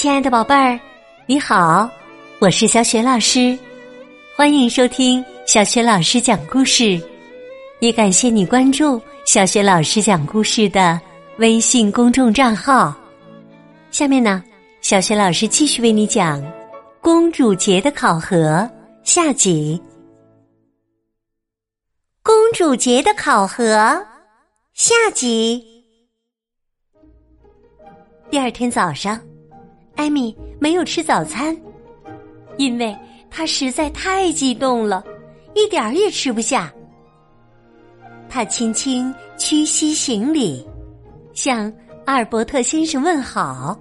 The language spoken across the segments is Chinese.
亲爱的宝贝儿，你好，我是小雪老师，欢迎收听小雪老师讲故事。也感谢你关注小雪老师讲故事的微信公众账号。下面呢，小雪老师继续为你讲《公主节的考核》下集。公主节的考核下集。第二天早上。艾米没有吃早餐，因为她实在太激动了，一点儿也吃不下。她轻轻屈膝行礼，向阿尔伯特先生问好，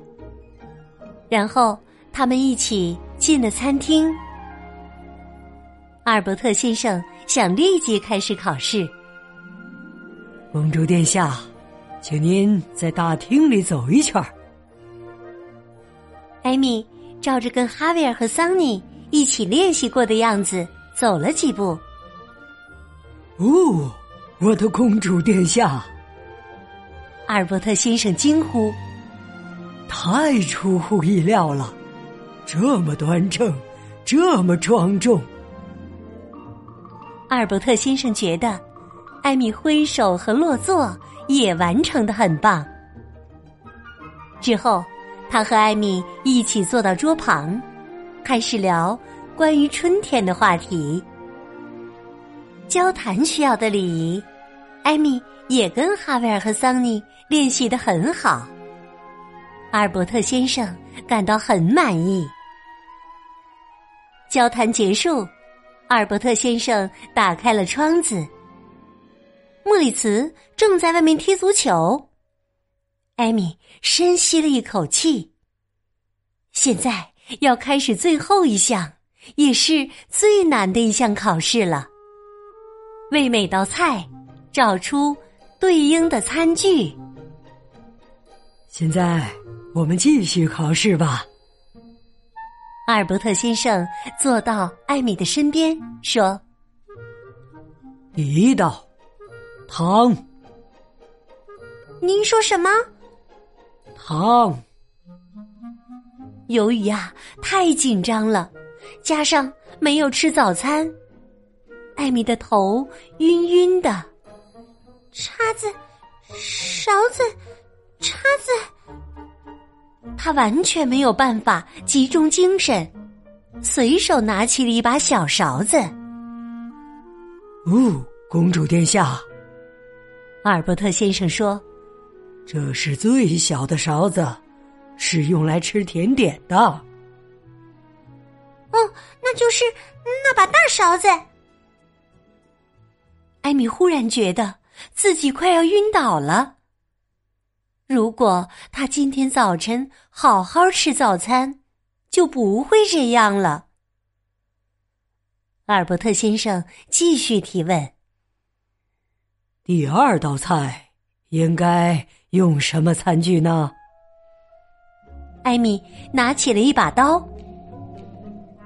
然后他们一起进了餐厅。阿尔伯特先生想立即开始考试。公主殿下，请您在大厅里走一圈儿。艾米照着跟哈维尔和桑尼一起练习过的样子走了几步。哦，我的公主殿下！阿尔伯特先生惊呼：“太出乎意料了，这么端正，这么庄重。”阿尔伯特先生觉得，艾米挥手和落座也完成的很棒。之后。他和艾米一起坐到桌旁，开始聊关于春天的话题。交谈需要的礼仪，艾米也跟哈维尔和桑尼练习的很好。阿尔伯特先生感到很满意。交谈结束，阿尔伯特先生打开了窗子。莫里茨正在外面踢足球。艾米深吸了一口气。现在要开始最后一项，也是最难的一项考试了。为每道菜找出对应的餐具。现在我们继续考试吧。阿尔伯特先生坐到艾米的身边，说：“第一道，汤。您说什么？”汤。由于呀太紧张了，加上没有吃早餐，艾米的头晕晕的。叉子、勺子、叉子，他完全没有办法集中精神，随手拿起了一把小勺子。哦，公主殿下，阿尔伯特先生说。这是最小的勺子，是用来吃甜点的。哦，那就是那把大勺子。艾米忽然觉得自己快要晕倒了。如果他今天早晨好好吃早餐，就不会这样了。阿尔伯特先生继续提问：“第二道菜应该？”用什么餐具呢？艾米拿起了一把刀。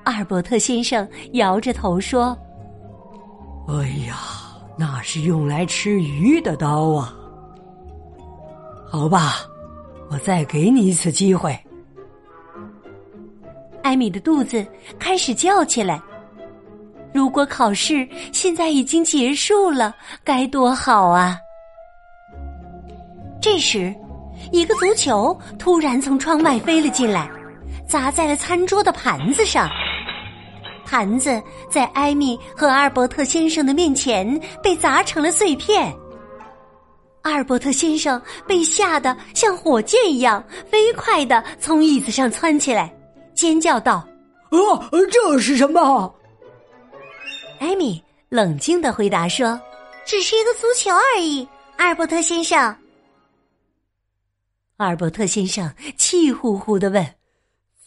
阿尔伯特先生摇着头说：“哎呀，那是用来吃鱼的刀啊！好吧，我再给你一次机会。”艾米的肚子开始叫起来。如果考试现在已经结束了，该多好啊！这时，一个足球突然从窗外飞了进来，砸在了餐桌的盘子上。盘子在艾米和阿尔伯特先生的面前被砸成了碎片。阿尔伯特先生被吓得像火箭一样飞快的从椅子上窜起来，尖叫道：“啊，这是什么？”艾米冷静的回答说：“只是一个足球而已。”阿尔伯特先生。阿尔伯特先生气呼呼的问：“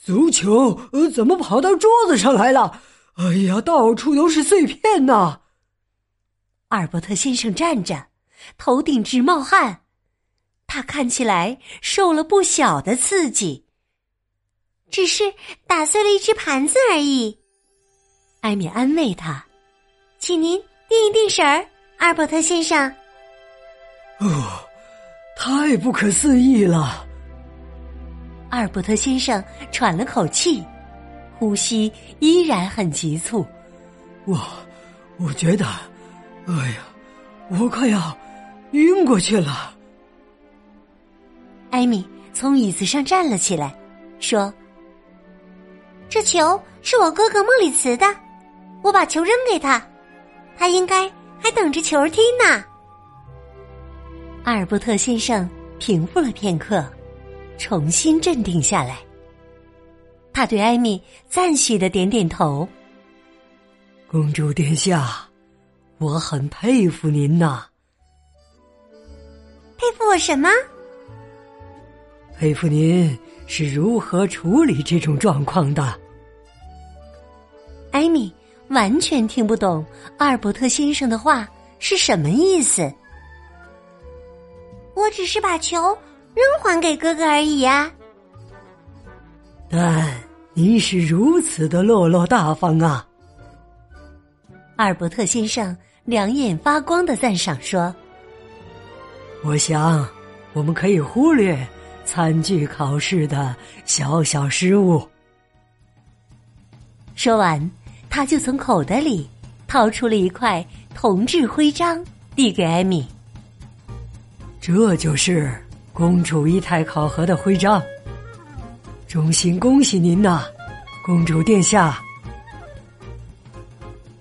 足球呃，怎么跑到桌子上来了？哎呀，到处都是碎片呐！”阿尔伯特先生站着，头顶直冒汗，他看起来受了不小的刺激。只是打碎了一只盘子而已，艾米安慰他：“请您定一定神儿，阿尔伯特先生。”哦。太不可思议了！阿尔伯特先生喘了口气，呼吸依然很急促。我，我觉得，哎呀，我快要晕过去了。艾米从椅子上站了起来，说：“这球是我哥哥莫里茨的，我把球扔给他，他应该还等着球踢呢。”阿尔伯特先生平复了片刻，重新镇定下来。他对艾米赞许的点点头：“公主殿下，我很佩服您呐。”佩服我什么？佩服您是如何处理这种状况的。艾米完全听不懂阿尔伯特先生的话是什么意思。我只是把球扔还给哥哥而已啊！但您是如此的落落大方啊！阿尔伯特先生两眼发光的赞赏说：“我想，我们可以忽略餐具考试的小小失误。”说完，他就从口袋里掏出了一块铜制徽章，递给艾米。这就是公主仪态考核的徽章，衷心恭喜您呐，公主殿下！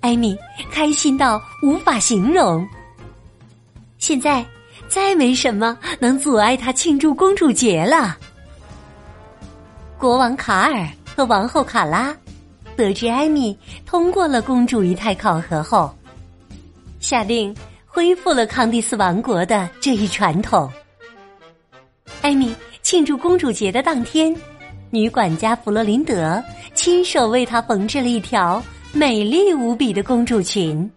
艾米开心到无法形容。现在再没什么能阻碍她庆祝公主节了。国王卡尔和王后卡拉得知艾米通过了公主仪态考核后，下令。恢复了康蒂斯王国的这一传统。艾米庆祝公主节的当天，女管家弗洛林德亲手为她缝制了一条美丽无比的公主裙。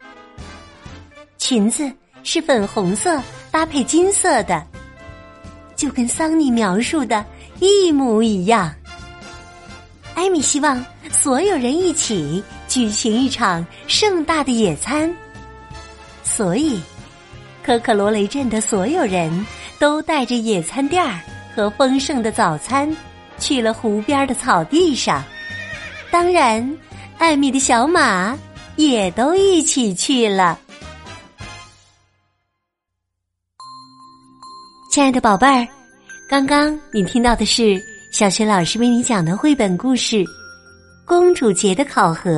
裙子是粉红色搭配金色的，就跟桑尼描述的一模一样。艾米希望所有人一起举行一场盛大的野餐。所以，可可罗雷镇的所有人都带着野餐垫儿和丰盛的早餐去了湖边的草地上。当然，艾米的小马也都一起去了。亲爱的宝贝儿，刚刚你听到的是小学老师为你讲的绘本故事《公主节的考核》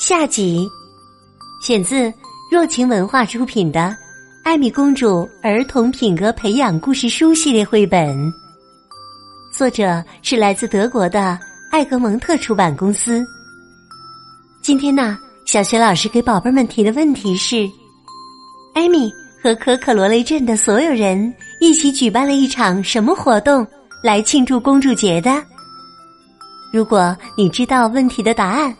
下集，选自。若晴文化出品的《艾米公主儿童品格培养故事书》系列绘本，作者是来自德国的艾格蒙特出版公司。今天呢，小学老师给宝贝们提的问题是：艾米和可可罗雷镇的所有人一起举办了一场什么活动来庆祝公主节的？如果你知道问题的答案，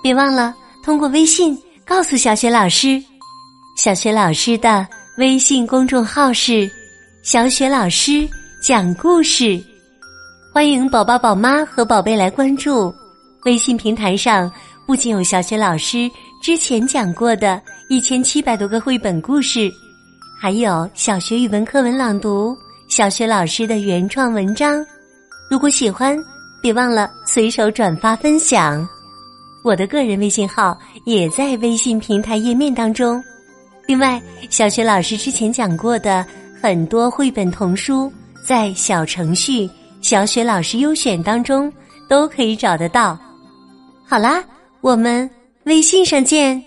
别忘了通过微信。告诉小雪老师，小雪老师的微信公众号是“小雪老师讲故事”，欢迎宝宝、宝妈和宝贝来关注。微信平台上不仅有小雪老师之前讲过的一千七百多个绘本故事，还有小学语文课文朗读、小学老师的原创文章。如果喜欢，别忘了随手转发分享。我的个人微信号也在微信平台页面当中。另外，小学老师之前讲过的很多绘本童书，在小程序“小雪老师优选”当中都可以找得到。好啦，我们微信上见。